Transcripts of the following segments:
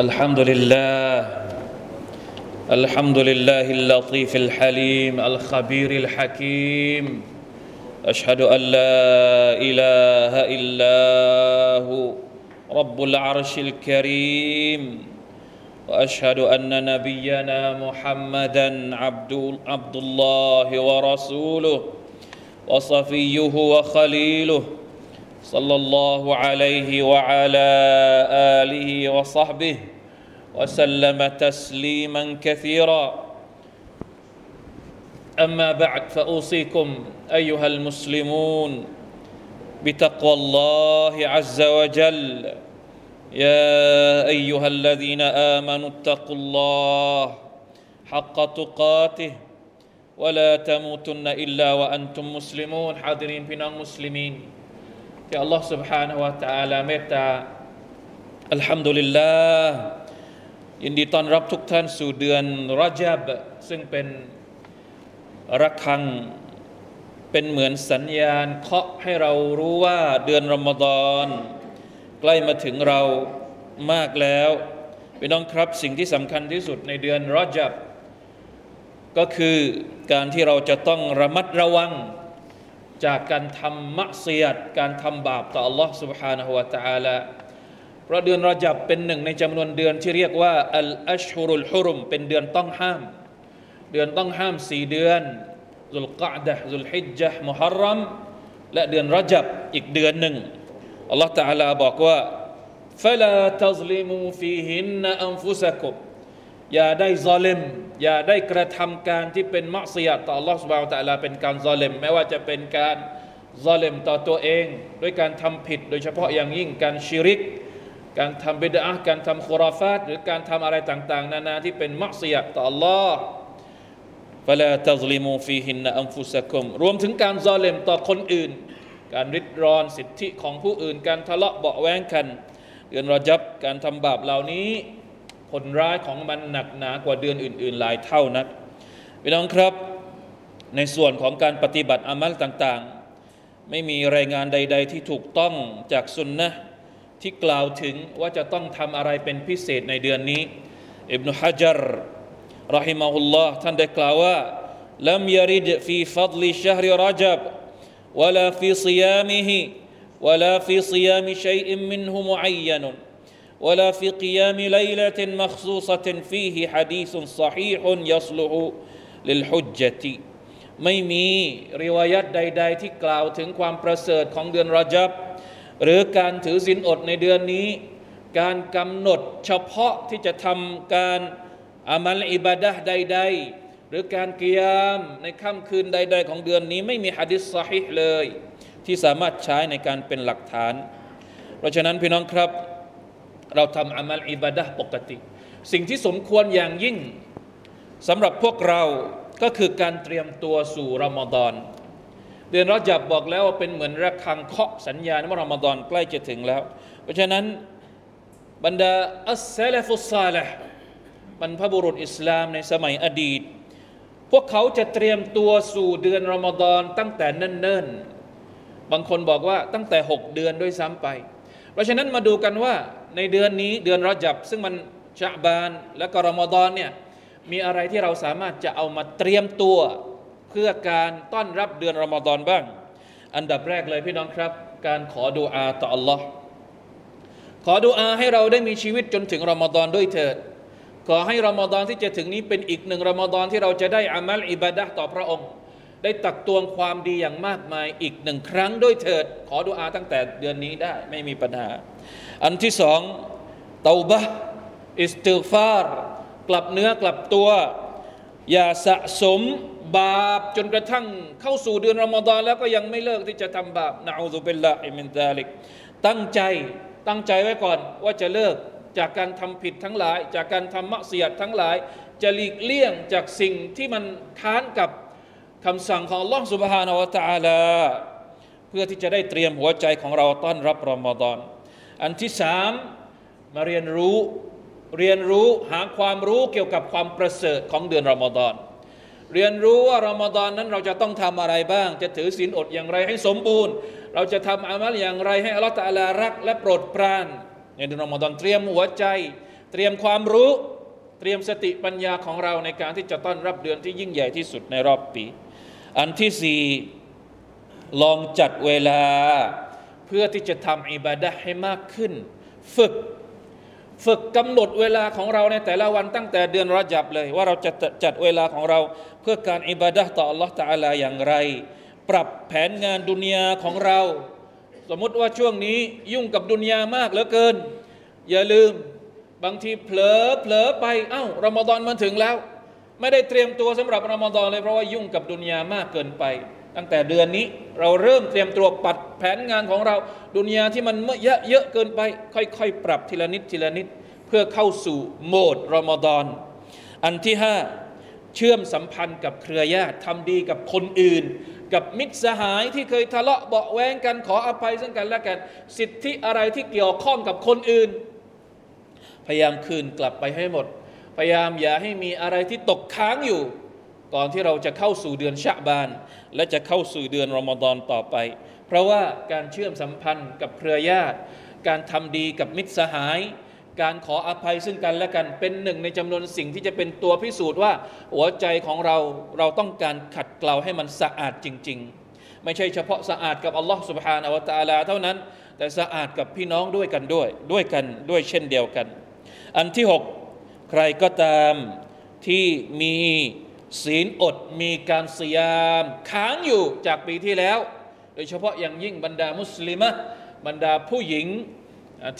الحمد لله الحمد لله اللطيف الحليم الخبير الحكيم. أشهد أن لا إله إلا هو رب العرش الكريم. وأشهد أن نبينا محمدا عبد, عبد الله ورسوله وصفيه وخليله. صلى الله عليه وعلى آله وصحبه وسلم تسليما كثيرا. أما بعد فأوصيكم أيها المسلمون بتقوى الله عز وجل. يا أيها الذين آمنوا اتقوا الله حق تقاته ولا تموتن إلا وأنتم مسلمون. حاضرين في مسلمين. ที่อัลลอฮ์ سبحانه และ تعالى เมตตาอัลฮัมดุลิลลาห์ยินดีต้อนรับทุกท่านสู่เดือนรอจับซึ่งเป็นระฆังเป็นเหมือนสัญญาณเคาะให้เรารู้ว่าเดือนรอมฎอนใกล้มาถึงเรามากแล้วพี่น้องครับสิ่งที่สำคัญที่สุดในเดือนรอจับ ก็คือการที่เราจะต้องระมัดระวัง จากการทำมัเสียดการทำบาปต่อ Allah سبحانه และ تعالى เพราะเดือนรอจับเป็นหนึ่งในจำนวนเดือนที่เรียกว่าอัลอัชฮุรุลฮุรุมเป็นเดือนต้องห้าม เดือนต้องห้ามสี่เดือนซุลกะดะซุลฮิจญะมุฮัรรัมและเดือนรอจับอีกเดือนหนึ่ง Allah Ta'ala บอกว่า فلا تظلموا فيهن أنفسكم อย่าได้ซอเลมอย่าได้กระทำการที่เป็นมักเสียต่อลอสบาวแต่ละเป็นการซอเลมแม้ว่าจะเป็นการซอเลมต่อตัวเองด้วยการทำผิด โดยเฉพาะอย่างยิ่งการชิริก การทำบิดาการทำคุราฟาตหรือการทำอะไรต่างๆ นานาที่เป็นมักเสียต่อ Allah ฟลาตัซลิมูฟีหินนะอัมฟุสกุมรวมถึงการซอเลมต่อคนอื่น การริดรอนสิทธิของผู้อื่น การทะเลาะเบาแว้งกัน เดือนรอจับการทำบาปเหล่านี้ ผลร้ายของมันหนักหนากว่าเดือนอื่น ๆ หลายเท่านักพี่น้องครับ ในส่วนของการปฏิบัติอามัลต่าง ๆ ไม่มีรายงานใด ๆ ที่ถูกต้องจากสุนนะที่กล่าวถึงว่าจะต้องทำอะไรเป็นพิเศษในเดือนนี้อิบนุฮะจัรรอฮิมะฮุลลอฮ์ท่านได้กล่าวว่า لم يرد في فضل شهر رجب ولا في صيامه ولا في صيام شيء منه معين ولا في قيام ليلة مخصوصة فيه حديث صحيح يصلح للحجة ไม่มีริวายัตใด ๆ ที่กล่าวถึงความประเสริฐของเดือนรอจับ หรือการถือศีลอดในเดือนนี้ การกำหนดเฉพาะที่จะทำการอามัลอิบาดะใด ๆ หรือการกิยามในค่ำคืนใด ๆ ของเดือนนี้ ไม่มีฮะดิษสฮิห์เลย ที่สามารถใช้ในการเป็นหลักฐาน เพราะฉะนั้นพี่น้องครับ เราทำอามัลอิบาดะปกติ สิ่งที่สมควรอย่างยิ่งสำหรับพวกเราก็คือการเตรียมตัวสู่รอมฎอนเดือนรอจับบอกแล้วว่าเป็นเหมือนระฆังเคาะสัญญาณว่ารอมฎอนใกล้จะถึงแล้ว เพราะฉะนั้นบรรดาอัสซาลฟุสซาลห์บรรพบุรุษอิสลามในสมัยอดีต พวกเขาจะเตรียมตัวสู่เดือนรอมฎอนตั้งแต่เนิ่นๆบางคนบอกว่าตั้งแต่ 6 เดือนด้วยซ้ำไป เพราะฉะนั้นมาดูกันว่า ในเดือนนี้เดือนรอจับ ซึ่งมันชะบานและก็รอมฎอนเนี่ยมีอะไรที่เราสามารถจะเอามาเตรียมตัว เพื่อการต้อนรับเดือนรอมฎอนบ้าง อันดับแรกเลยพี่น้องครับ การขอดุอาต่อ Allah ขอดุอาให้เราได้มีชีวิตจนถึงรอมฎอนด้วยเถิด ขอให้รอมฎอนที่จะถึงนี้เป็นอีกหนึ่งรอมฎอนที่เราจะได้อามัลอิบาดะต่อพระองค์ ได้ตักตวงความดีอย่างมากมายอีกหนึ่งครั้งด้วยเถิด ขอดุอาตั้งแต่เดือนนี้ได้ไม่มีปัญหา อันที่สองเตาบะอิสติฟารกลับเนื้อกลับตัว อย่าสะสมบาปจนกระทั่งเข้าสู่เดือนรอมฎอนแล้วก็ยังไม่เลิกที่จะทำบาปนะอูซุบิลลาฮิมินซาลิก ตั้งใจตั้งใจไว้ก่อนว่าจะเลิกจากการทำผิดทั้งหลาย จากการทำมะเสียดทั้งหลาย จะหลีกเลี่ยงจากสิ่งที่มันค้านกับ คำสั่งของ Allah سبحانه และ تعالى เพื่อที่จะได้เตรียมหัวใจของเราต้อนรับรอมฎอนอันที่สามมาเรียนรู้เรียนรู้หาความรู้เกี่ยวกับความประเสริฐของเดือนรอมฎอน เรียนรู้ว่ารอมฎอนนั้นเราจะต้องทำอะไรบ้าง จะถือศีลอดอย่างไรให้สมบูรณ์ เราจะทำอามัลอย่างไรให้อัลลอฮฺตะอาลารักและโปรดปรานในเดือนรอมฎอนเตรียมหัวใจ เตรียมความรู้เตรียมสติปัญญาของเราในการที่จะต้อนรับเดือนที่ยิ่งใหญ่ที่สุดในรอบปี อันที่สี่ลองจัดเวลา เพื่อที่จะทำอิบาดะให้มากขึ้น ฝึก ฝึกกำหนดเวลาของเราในแต่ละวันตั้งแต่เดือนรอจับเลย ว่าเราจะจัดเวลาของเรา เพื่อการอิบาดะต่อ Allah ตาลาอย่างไร ปรับแผนงานดุนยาของเรา สมมติว่าช่วงนี้ยุ่งกับดุนยามากเหลือเกิน อย่าลืมบางทีเผลอเผลอไปเอา้ารอมฎอนมาถึงแล้ว ไม่ได้เตรียมตัวสำหรับรอมฎอนเลยเพราะว่ายุ่งกับดุนยามากเกินไป ตั้งแต่เดือนนี้เราเริ่มเตรียมตัวปัดแผนงานของเรา ดุนยาที่มันเยอะเยอะเกินไป ค่อยๆ ปรับทีละนิดทีละนิด เพื่อเข้าสู่โหมดรอมฎอนอันที่ห้าเชื่อมสัมพันธ์กับเครือญาติทำดีกับคนอื่น กับมิตรสหายที่เคยทะเลาะเบาแวงกันขออภัยซึ่งกันและกัน สิทธิอะไรที่เกี่ยวข้องกับคนอื่น พยายามคืนกลับไปให้หมด พยายามอย่าให้มีอะไรที่ตกค้างอยู่ ก่อนที่เราจะเข้าสู่เดือนชะบาน และจะเข้าสู่เดือนรอมฎอนต่อไป เพราะว่าการเชื่อมสัมพันธ์กับเครือญาติ การทำดีกับมิตรสหาย การขออภัยซึ่งกันและกันเป็นหนึ่งในจำนวนสิ่งที่จะเป็นตัวพิสูจน์ว่า หัวใจของเราเราต้องการขัดเกลาให้มันสะอาดจริง ๆ ไม่ใช่เฉพาะสะอาดกับอัลลอฮ์สุบฮานาวตาลาเท่านั้น แต่สะอาดกับพี่น้องด้วยกันด้วย ด้วยกันด้วยเช่นเดียวกัน อันที่หก ใครก็ตามที่มีศีลอดมีการสยามค้างอยู่จากปีที่แล้ว โดยเฉพาะอย่างยิ่งบรรดามุสลิมะบรรดาผู้หญิง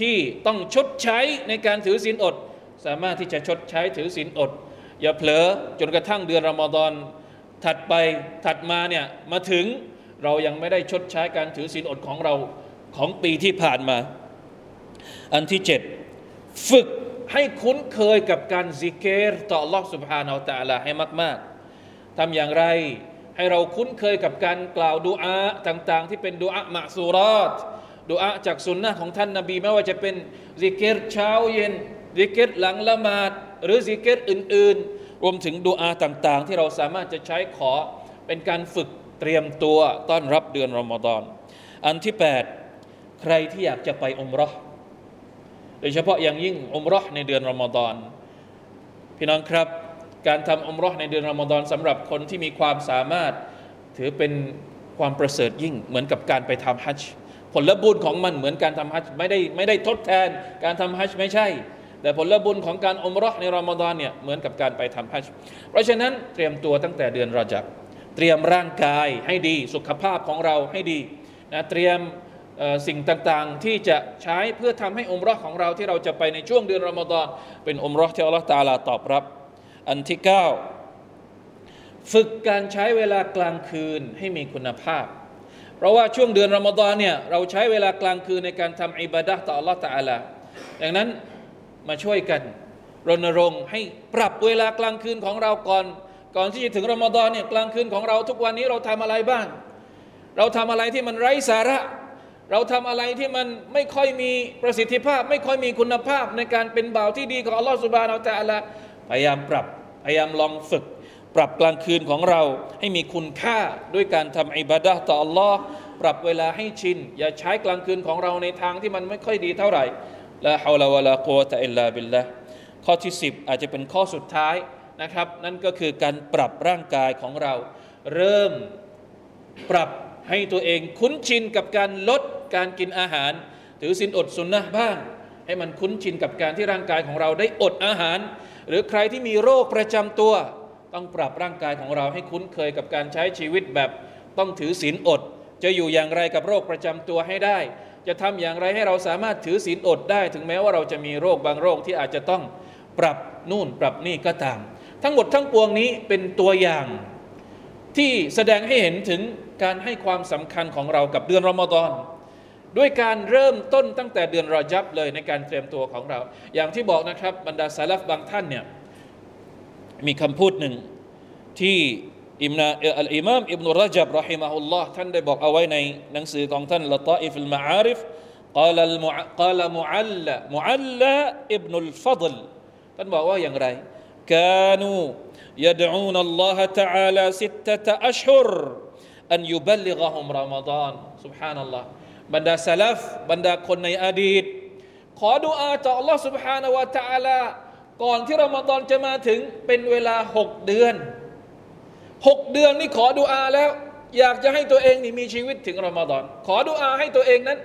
ที่ต้องชดใช้ในการถือศีลอด สามารถที่จะชดใช้ถือศีลอด อย่าเผลอจนกระทั่งเดือนรอมฎอนถัดไปถัดมาเนี่ยมาถึงเรายังไม่ได้ชดใช้การถือศีลอดของเราของปีที่ผ่านมา อันที่เจ็ดฝึก ให้คุ้นเคยกับการซิกเกตต่อ Allah سبحانه และ تعالى ให้มาก ๆ ทำอย่างไรให้เราคุ้นเคยกับการกล่าวดุอาต่าง ๆ ที่เป็นดุอามะซูรอดดุอาจากสุนนะของท่านนาบีไม่ว่าจะเป็นซิกเกตเช้าเย็นซิกเกตหลังละหมาด หรือซิกเกตอื่น ๆ รวมถึงดุอาต่าง ๆ ที่เราสามารถจะใช้ขอเป็นการฝึกเตรียมตัวต้อนรับเดือนรอมฎอน อันที่ 8 ใครที่อยากจะไปอมรอ โดยเฉพาะอย่างยิ่งอมรอในเดือนรอมฎอนพี่น้องครับ การทำอมรอในเดือนรอมฎอนสำหรับคนที่มีความสามารถถือเป็นความประเสริฐยิ่งเหมือนกับการไปทำฮัจจ์ผลบุญของมันเหมือนการทำฮัจจ์ไม่ได้ไม่ได้ทดแทนการทำฮัจจ์ไม่ใช่ แต่ผลบุญของการอมรอในรอมฎอนเนี่ยเหมือนกับการไปทำฮัจจ์เพราะฉะนั้นเตรียมตัวตั้งแต่เดือนรอจับเตรียมร่างกายให้ดีสุขภาพของเราให้ดีนะเตรียม สิ่งต่างๆที่จะใช้เพื่อทำให้อมรอของเราที่เราจะไปในช่วงเดือนรอมฎอนเป็นอมรอที่อัลลอฮฺตาลาตอบรับ อันที่ 9 ฝึกการใช้เวลากลางคืนให้มีคุณภาพ เพราะว่าช่วงเดือนรอมฎอนเนี่ยเราใช้เวลากลางคืนในการทำอิบาดะต่ออัลลอฮฺตาลาดังนั้นมาช่วยกันรณรงค์ให้ปรับเวลากลางคืนของเราก่อน ก่อนที่จะถึงรอมฎอนเนี่ยกลางคืนของเราทุกวันนี้เราทำอะไรบ้าง เราทำอะไรที่มันไร้สาระ เราทำอะไรที่มันไม่ค่อยมีประสิทธิภาพ ไม่ค่อยมีคุณภาพในการเป็นบ่าวที่ดีของอัลลอฮฺสุบานอัลตะอัลพยายามปรับพยายามลองฝึก ปรับกลางคืนของเราให้มีคุณค่าด้วยการทำอิบาดะต่ออัลลอฮ์ปรับเวลาให้ชิน อย่าใช้กลางคืนของเราในทางที่มันไม่ค่อยดีเท่าไหร่ละฮาวลาวะลาโกตะอิลลาบิลละข้อที่ 10 อาจจะเป็นข้อสุดท้ายนะครับ นั่นก็คือการปรับร่างกายของเรา เริ่มปรับ ให้ตัวเองคุ้นชินกับการลดการกินอาหาร ถือสินอดสุนนะบ้าง ให้มันคุ้นชินกับการที่ร่างกายของเราได้อดอาหาร หรือใครที่มีโรคประจำตัว ต้องปรับร่างกายของเราให้คุ้นเคยกับการใช้ชีวิตแบบต้องถือศีลอด จะอยู่อย่างไรกับโรคประจำตัวให้ได้ จะทำอย่างไรให้เราสามารถถือศีลอดได้ ถึงแม้ว่าเราจะมีโรคบางโรคที่อาจจะต้องปรับนู่นปรับนี่ก็ตาม ทั้งหมดทั้งปวงนี้เป็นตัวอย่างที่แสดงให้เห็นถึง การให้ความสำคัญของเรากับเดือนรอมฎอนด้วยการเริ่มต้นตั้งแต่เดือนรอจับเลยในการเตรียมตัวของเรา อย่างที่บอกนะครับบรรดาสาลฟบางท่านเนี่ยมีคำพูดหนึ่งที่อิมนาอัลอิมามอิบนุรจับรอฮิมะฮุลลอฮ์ท่านได้บอกเอาไว้ในหนังสือของท่านละตาอิฟลมาอาริฟ قال المع... قال معلى معلى ابن الفضل ท่านบอกว่าอย่างไร كانوا يدعون الله تعالى ستة أشهر أن يبلغهم رمضان سبحان الله บรรดาสลัฟบรรดาคนในอดีต ขอดุอาจากอัลลอฮ์ سبحانه และ تعالى ก่อนที่รอมฎอนจะมาถึงเป็นเวลาหกเดือนหกเดือนนี่ขอดุอาแล้ว อยากจะให้ตัวเองนี่มีชีวิตถึงรอมฎอนขอดุอาให้ตัวเองนั้น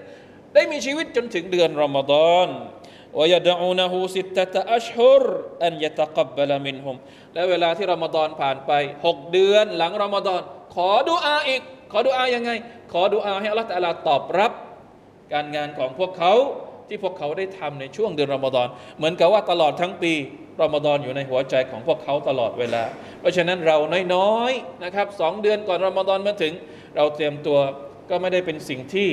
ได้มีชีวิตจนถึงเดือนรอมฎอน ويدعونه ستة أشهر أن يتقبل منهم และเวลาที่รอมฎอนผ่านไปหกเดือนหลังรอมฎอน ขอดุอาอีก ขอดุอายังไง ขอดุอาให้อัลลอฮฺตะลาตอบรับ การงานของพวกเขาที่พวกเขาได้ทำในช่วงเดือนรอมฎอน เหมือนกับว่าตลอดทั้งปีรอมฎอนอยู่ในหัวใจของพวกเขาตลอดเวลา เพราะฉะนั้นเราน้อยๆนะครับสองเดือนก่อนรอมฎอนมาถึง เราเตรียมตัวก็ไม่ได้เป็นสิ่งที่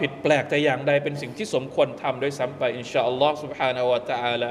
ผิดแปลกแต่อย่างใดเป็นสิ่งที่สมควรทำด้วยซ้ำไปอินชาอัลลอฮ์ سبحانه และ تعالى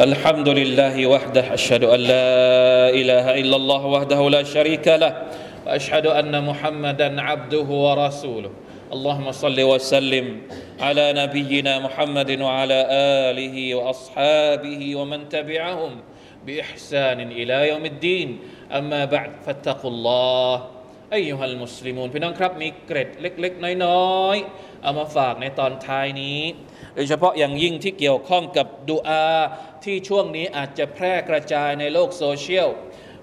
الحمد لله وحده أشهد أن لا إله إلا الله وحده لا شريك له وأشهد أن محمدا عبده ورسوله اللهم صل وسلم على نبينا محمد وعلى آله وأصحابه ومن تبعهم بإحسان إلى يوم الدين أما بعد فاتقوا الله อัยฮัลมุสลิมูนพี่น้องครับมีเกร็ดเล็ก ๆ น้อยๆเอามาฝากในตอนท้ายนี้ โดยเฉพาะอย่างยิ่งที่เกี่ยวข้องกับดูอาที่ช่วงนี้อาจจะแพร่กระจายในโลกโซเชียล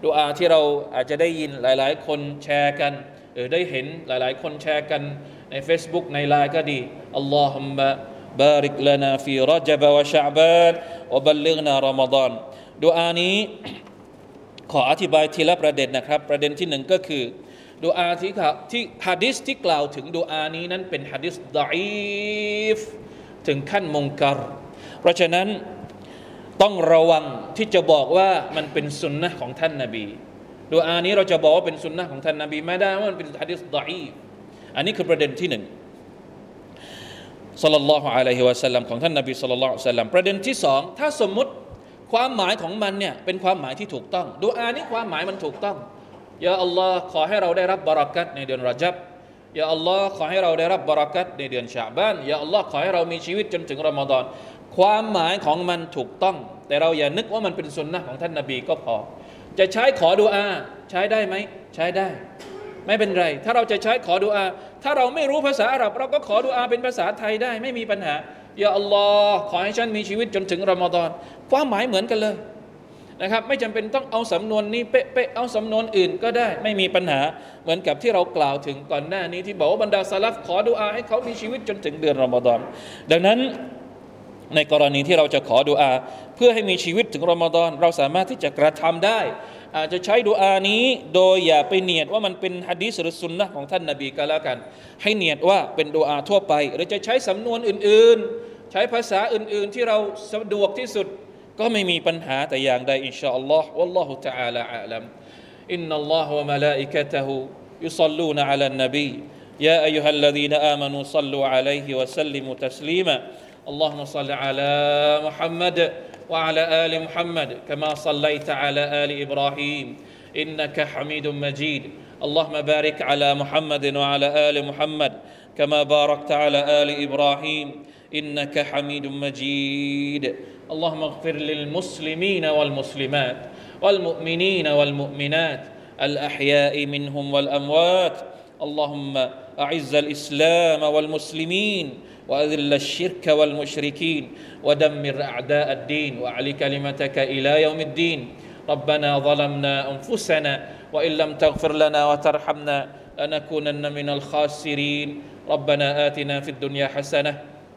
ดูอาที่เราอาจจะได้ยินหลาย ๆ คนแชร์กันหรือได้เห็นหลาย ๆ คนแชร์กันใน Facebook ในไลน์ก็ดีอัลลอฮุมบะบาริกลานาฟีรจบวะชะบานวะบัลลิกนารอมฎอนดูอานี้ขออธิบายทีละประเด็นนะครับ ประเด็นที่หนึ่งก็คือ ดูอาที่ที่ฮะดิษที่กล่าวถึงดูอานี้นั้นเป็นฮะดิษดออีฟถึงขั้นมงกรเพราะฉะนั้นต้องระวังที่จะบอกว่ามันเป็นสุนนะของท่านนาบีดูอานี้เราจะบอกว่าเป็นสุนนะของท่านนาบีไม่ได้ว่ามันเป็นฮะดิษดออีฟอันนี้คือประเด็นที่หนึ่งสัลลัลลอฮุอะลัยฮิวะสัลลัมของท่านนาบีสัลลัลลอฮุอะลัยฮิวะสัลลัมประเด็นที่สองถ้าสมมติความหมายของมันเนี่ยเป็นความหมายที่ถูกต้องดูอานี้ความหมายมันถูกต้อง ยาอัลลอฮ์ขอให้เราได้รับบารักัตในเดือนรจบยาอัลลอฮ์ขอให้เราได้รับบารักัตในเดือนชาบานยาอัลลอฮ์ขอให้เรามีชีวิตจนถึงรอมฎอนความหมายของมันถูกต้อง แต่เราอย่านึกว่ามันเป็นสุนนะของท่านนาบีก็พอ จะใช้ขอดุอาใช้ได้ไหมใช้ได้ ไม่เป็นไร ถ้าเราจะใช้ขอดุอาถ้าเราไม่รู้ภาษาอาหรับ เราก็ขอดุอาเป็นภาษาไทยได้ไม่มีปัญหายาอัลลอฮ์ขอให้ฉันมีชีวิตจนถึงรอมฎอนความหมายเหมือนกันเลย นะครับไม่จำเป็นต้องเอาสำนวนนี้เป๊ะๆเอาสำนวนอื่นก็ได้ไม่มีปัญหาเหมือนกับที่เรากล่าวถึงก่อนหน้านี้ที่บอกว่าบรรดาสลับขอดุอาให้เขามีชีวิตจนถึงเดือนรอมฎอนดังนั้นในกรณีที่เราจะขอดุอา เพื่อให้มีชีวิตถึงรอมฎอนเราสามารถที่จะกระทำได้ อาจจะใช้ดุอานี้โดยอย่าไปเนียดว่ามันเป็นฮะดีษหรือสุนนะของท่านนาบีก็แล้วกัน ให้เนียดว่าเป็นดุอาทั่วไป หรือจะใช้สำนวนอื่น ๆ ใช้ภาษาอื่น ๆ ที่เราสะดวกที่สุด ก็ไม่มีปัญหาแต่อย่างใดอินชาอัลลอฮ์ والله تعالى أعلم إن الله وملائكته يصلون على النبي يا أيها الذين آمنوا صلوا عليه وسلموا تسليما اللهم صل على محمد وعلى آل محمد كما صليت على آل إبراهيم إنك حميد مجيد اللهم بارك على محمد وعلى آل محمد كما باركت على آل إبراهيم إنك حميد مجيد. اللهم اغفر للمسلمين والمسلمات والمؤمنين والمؤمنات الأحياء منهم والأموات. اللهم أعز الإسلام والمسلمين وأذل الشرك والمشركين ودمر أعداء الدين وأعل كلمتك إلى يوم الدين. ربنا ظلمنا أنفسنا وإن لم تغفر لنا وترحمنا لنكونن من الخاسرين. ربنا آتنا في الدنيا حسنة